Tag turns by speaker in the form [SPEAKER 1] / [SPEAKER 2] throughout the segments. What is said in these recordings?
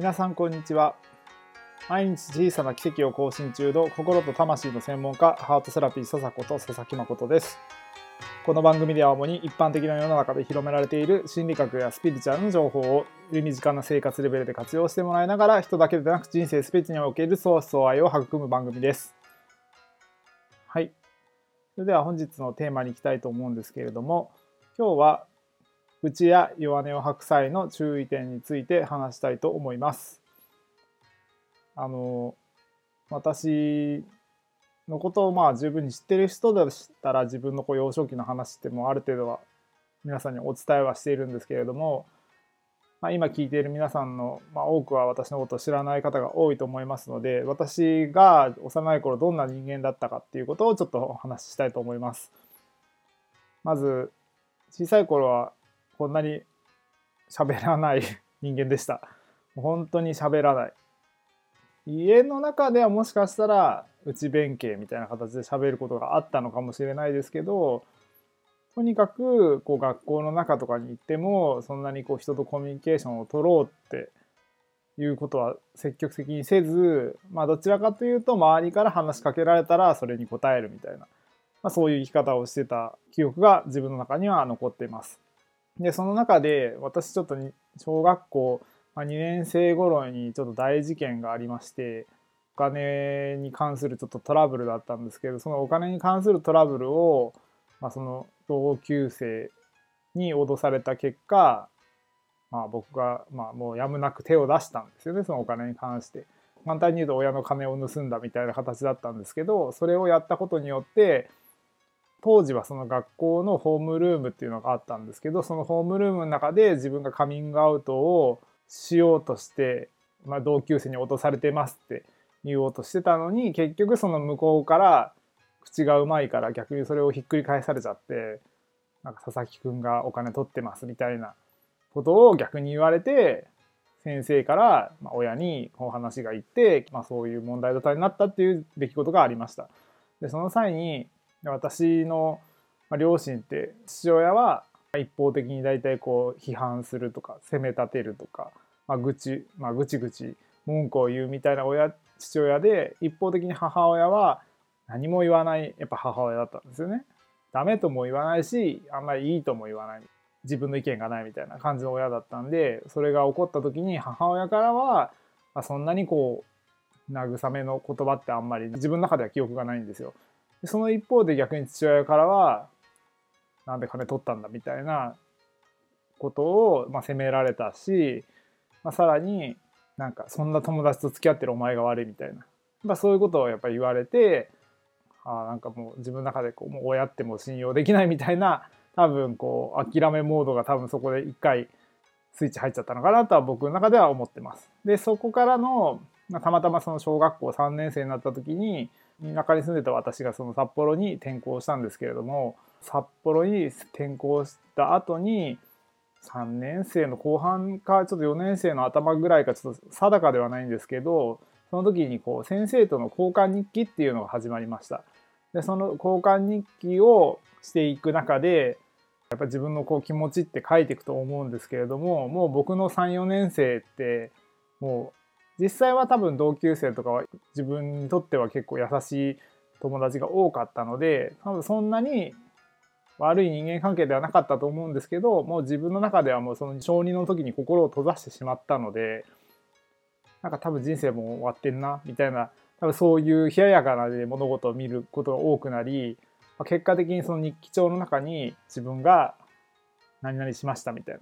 [SPEAKER 1] 皆さんこんにちは。毎日小さな奇跡を更新中の心と魂の専門家ハートセラピー笹子と佐々木誠です。この番組では主に一般的な世の中で広められている心理学やスピリチュアルの情報をより身近な生活レベルで活用してもらいながら人だけでなく人生スピリチュアルにおける相思相愛を育む番組です。はい。それでは本日のテーマに行きたいと思うんですけれども今日は愚痴や弱音を吐く際の注意点について話したいと思います。あの私のことをまあ十分に知ってる人だったら自分のこう幼少期の話ってもある程度は皆さんにお伝えはしているんですけれども、まあ、今聞いている皆さんの、まあ、多くは私のことを知らない方が多いと思いますので私が幼い頃どんな人間だったかっていうことをちょっとお話ししたいと思います。まず小さい頃はこんなに喋らない 人間でした。本当に喋らない。家の中ではもしかしたら内弁慶みたいな形で喋ることがあったのかもしれないですけどとにかくこう学校の中とかに行ってもそんなにこう人とコミュニケーションを取ろうっていうことは積極的にせず、まあ、どちらかというと周りから話しかけられたらそれに答えるみたいな、まあ、そういう生き方をしてた記憶が自分の中には残っています。で、その中で私ちょっと小学校ま2年生頃にちょっと大事件がありまして、お金に関するちょっとトラブルだったんですけど、そのお金に関するトラブルを、まあ、その同級生に脅された結果、まあ僕が、まあもうやむなく手を出したんですよね、そのお金に関して。簡単に言うと親の金を盗んだみたいな形だったんですけど、それをやったことによって、当時はその学校のホームルームっていうのがあったんですけどそのホームルームの中で自分がカミングアウトをしようとして、まあ、同級生に落とされてますって言おうとしてたのに結局その向こうから口がうまいから逆にそれをひっくり返されちゃってなんか佐々木くんがお金取ってますみたいなことを逆に言われて先生から親にお話がいって、まあ、そういう問題沙汰になったっていう出来事がありました。でその際に私の両親って父親は一方的に大体こう批判するとか責め立てるとか、まあ、愚痴、まあ、ぐちぐち文句を言うみたいな親父親で一方的に母親は何も言わないやっぱ母親だったんですよね。ダメとも言わないしあんまりいいとも言わない自分の意見がないみたいな感じの親だったんでそれが起こった時に母親からは、まあ、そんなにこう慰めの言葉ってあんまり自分の中では記憶がないんですよ。その一方で逆に父親からはなんで金取ったんだみたいなことを、まあ、責められたし、まあ、さらになんかそんな友達と付き合ってるお前が悪いみたいな、まあ、そういうことをやっぱり言われてあなんかもう自分の中でこうもう親っても信用できないみたいな多分こう諦めモードが多分そこで一回スイッチ入っちゃったのかなとは僕の中では思ってます。でそこからの、たまたまその小学校3年生になった時に田舎に住んでた私がその札幌に転校したんですけれども札幌に転校した後に3年生の後半かちょっと4年生の頭ぐらいかちょっと定かではないんですけどその時にこう先生との交換日記っていうのが始まりました。でその交換日記をしていく中でやっぱ自分のこう気持ちって書いていくと思うんですけれどももう僕の34年生ってもう実際は多分同級生とかは自分にとっては結構優しい友達が多かったので多分そんなに悪い人間関係ではなかったと思うんですけどもう自分の中ではもうその小2の時に心を閉ざしてしまったのでなんか多分人生も終わってんなみたいな多分そういう冷ややかなで物事を見ることが多くなり結果的にその日記帳の中に自分が何々しましたみたいな。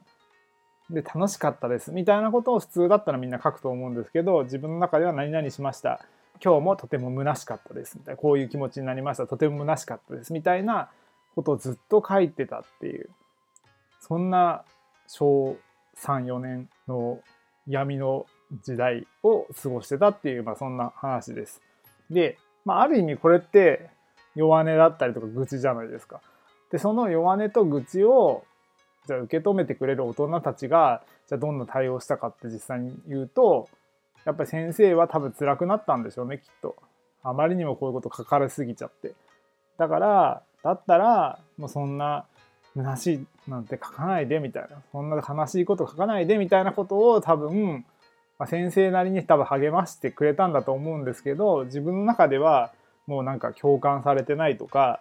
[SPEAKER 1] で楽しかったです。みたいなことを普通だったらみんな書くと思うんですけど自分の中では何々しました。今日もとても虚しかったです。みたいなこういう気持ちになりました。とても虚しかったです。みたいなことをずっと書いてたっていう。そんな小34年の闇の時代を過ごしてたっていう、まあ、そんな話です。で、まあ、ある意味これって弱音だったりとか愚痴じゃないですか。でその弱音と愚痴をじゃあ受け止めてくれる大人たちがじゃあどんな対応したかって実際に言うとやっぱり先生は多分辛くなったんでしょうねきっと。あまりにもこういうこと書かれすぎちゃって。だからだったらもうそんな虚しいなんて書かないでみたいなそんな悲しいこと書かないでみたいなことを多分まあ、先生なりに多分励ましてくれたんだと思うんですけど自分の中ではもうなんか共感されてないとか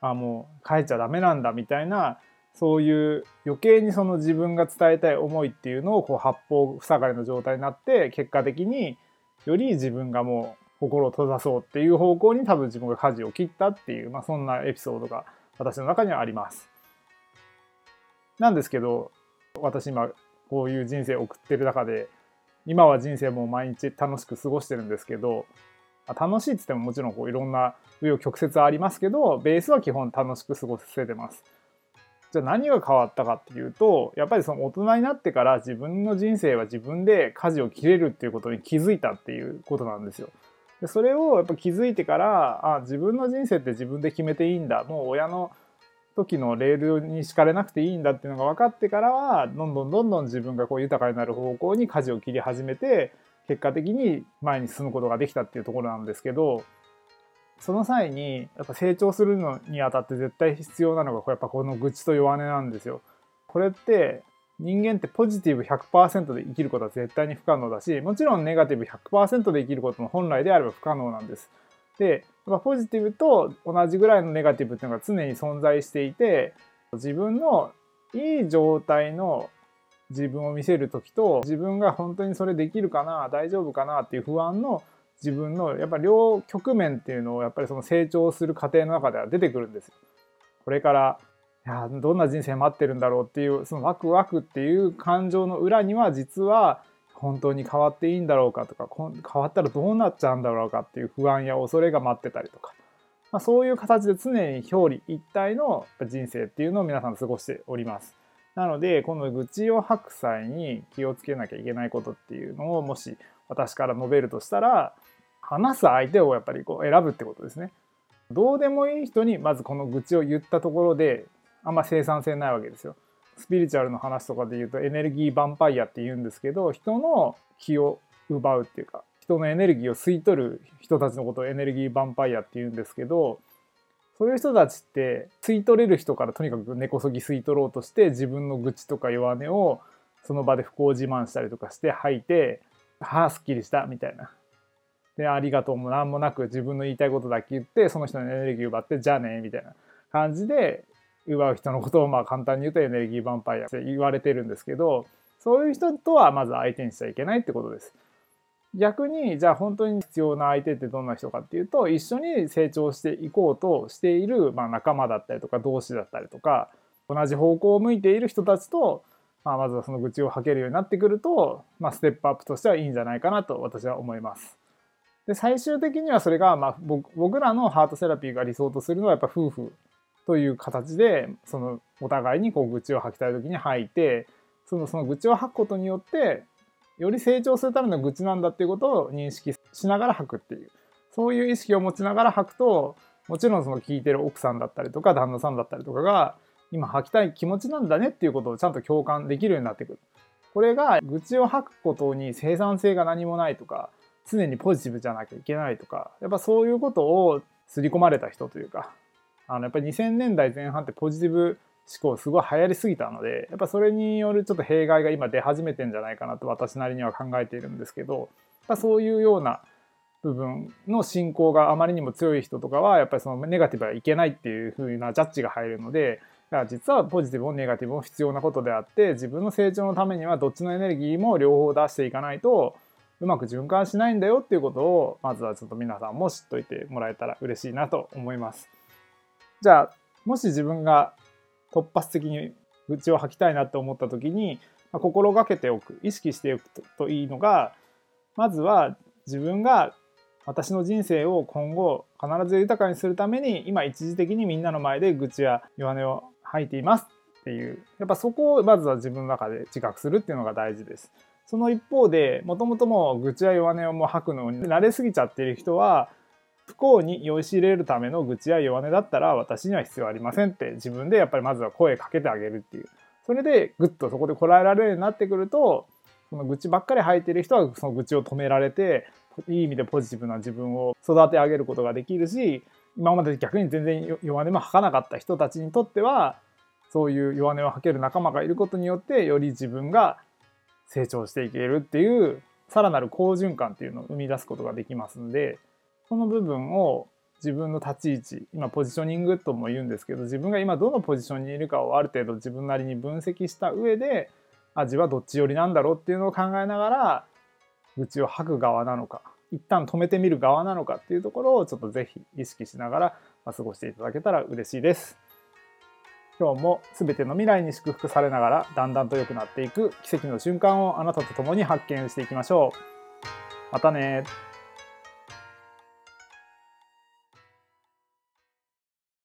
[SPEAKER 1] あもう書いちゃダメなんだみたいなそういう余計にその自分が伝えたい思いっていうのをこう八方塞がりの状態になって結果的により自分がもう心を閉ざそうっていう方向に多分自分が舵を切ったっていう、まあ、そんなエピソードが私の中にはあります。なんですけど私今こういう人生を送ってる中で今は人生も毎日楽しく過ごしてるんですけど楽しいって言ってももちろんこういろんな紆余曲折ありますけどベースは基本楽しく過ごせてます。じゃあ何が変わったかっていうとやっぱりその大人になってから自分の人生は自分で舵を切れるっていうことに気づいたっていうことなんですよ。でそれをやっぱ気づいてからあ自分の人生って自分で決めていいんだもう親の時のレールに敷かれなくていいんだっていうのが分かってからはどんどんどんどん自分がこう豊かになる方向に舵を切り始めて結果的に前に進むことができたっていうところなんですけどその際にやっぱ成長するのにあたって絶対必要なのがやっぱこの愚痴と弱音なんですよ。これって人間ってポジティブ100%で生きることは絶対に不可能だしもちろんネガティブ100%で生きることも本来であれば不可能なんです。でポジティブと同じぐらいのネガティブっていうのが常に存在していて自分のいい状態の自分を見せる時と自分が本当にそれできるかな大丈夫かなっていう不安の自分のやっぱり両局面っていうのをやっぱりその成長する過程の中では出てくるんですよ。これからいやどんな人生待ってるんだろうっていうそのワクワクっていう感情の裏には実は本当に変わっていいんだろうかとか変わったらどうなっちゃうんだろうかっていう不安や恐れが待ってたりとか、まあ、そういう形で常に表裏一体の人生っていうのを皆さん過ごしております。なのでこの愚痴を吐く際に気をつけなきゃいけないことっていうのをもし私から述べるとしたら話す相手をやっぱりこう選ぶってことですね。どうでもいい人にまずこの愚痴を言ったところであんま生産性ないわけですよ。スピリチュアルの話とかで言うとエネルギーヴァンパイアって言うんですけど人の気を奪うっていうか人のエネルギーを吸い取る人たちのことをエネルギーヴァンパイアって言うんですけどそういう人たちって吸い取れる人からとにかく根こそぎ吸い取ろうとして自分の愚痴とか弱音をその場で不幸自慢したりとかして吐いて「はあすっきりした」みたいな。で「ありがとう」も何もなく自分の言いたいことだけ言ってその人のエネルギー奪って「じゃあね」みたいな感じで奪う人のことをまあ簡単に言うとエネルギーヴァンパイアって言われてるんですけどそういう人とはまず相手にしちゃいけないってことです。逆にじゃあ本当に必要な相手ってどんな人かっていうと一緒に成長していこうとしている、まあ、仲間だったりとか同志だったりとか同じ方向を向いている人たちと、まあ、まずはその愚痴を吐けるようになってくると、まあ、ステップアップとしてはいいんじゃないかなと私は思います。で最終的にはそれが、まあ、僕らのハートセラピーが理想とするのはやっぱ夫婦という形でそのお互いにこう愚痴を吐きたい時に吐いてそのその愚痴を吐くことによってより成長するための愚痴なんだっていうことを認識しながら吐くっていうそういう意識を持ちながら吐くともちろんその聞いてる奥さんだったりとか旦那さんだったりとかが今吐きたい気持ちなんだねっていうことをちゃんと共感できるようになってくる。これが愚痴を吐くことに生産性が何もないとか常にポジティブじゃなきゃいけないとかやっぱそういうことを刷り込まれた人というかあのやっぱり2000年代前半ってポジティブ思考すごい流行りすぎたのでやっぱそれによるちょっと弊害が今出始めてんじゃないかなと私なりには考えているんですけどやそういうような部分の信仰があまりにも強い人とかはやっぱりそのネガティブはいけないっていう風なジャッジが入るのでだから実はポジティブもネガティブも必要なことであって自分の成長のためにはどっちのエネルギーも両方出していかないとうまく循環しないんだよっていうことをまずはちょっと皆さんも知っといてもらえたら嬉しいなと思います。じゃあもし自分が突発的に愚痴を吐きたいなって思った時に、ま、心がけておく意識しておくといいのがまずは自分が私の人生を今後必ず豊かにするために今一時的にみんなの前で愚痴や弱音を吐いていますっていうやっぱそこをまずは自分の中で自覚するっていうのが大事です。その一方でもともとも愚痴や弱音をもう吐くのに慣れすぎちゃっている人は不幸に酔いしれるための愚痴や弱音だったら私には必要ありませんって自分でやっぱりまずは声かけてあげるっていう。それでぐっとそこでこらえられるようになってくるとその愚痴ばっかり吐いてる人はその愚痴を止められていい意味でポジティブな自分を育て上げることができるし今まで逆に全然弱音も吐かなかった人たちにとってはそういう弱音を吐ける仲間がいることによってより自分が成長していけるっていうさらなる好循環っていうのを生み出すことができますんでこの部分を自分の立ち位置今ポジショニングとも言うんですけど自分が今どのポジションにいるかをある程度自分なりに分析した上で味はどっち寄りなんだろうっていうのを考えながら愚痴を吐く側なのか一旦止めてみる側なのかっていうところをちょっとぜひ意識しながら過ごしていただけたら嬉しいです。今日も全ての未来に祝福されながらだんだんと良くなっていく奇跡の瞬間をあなたと共に発見していきましょう。またね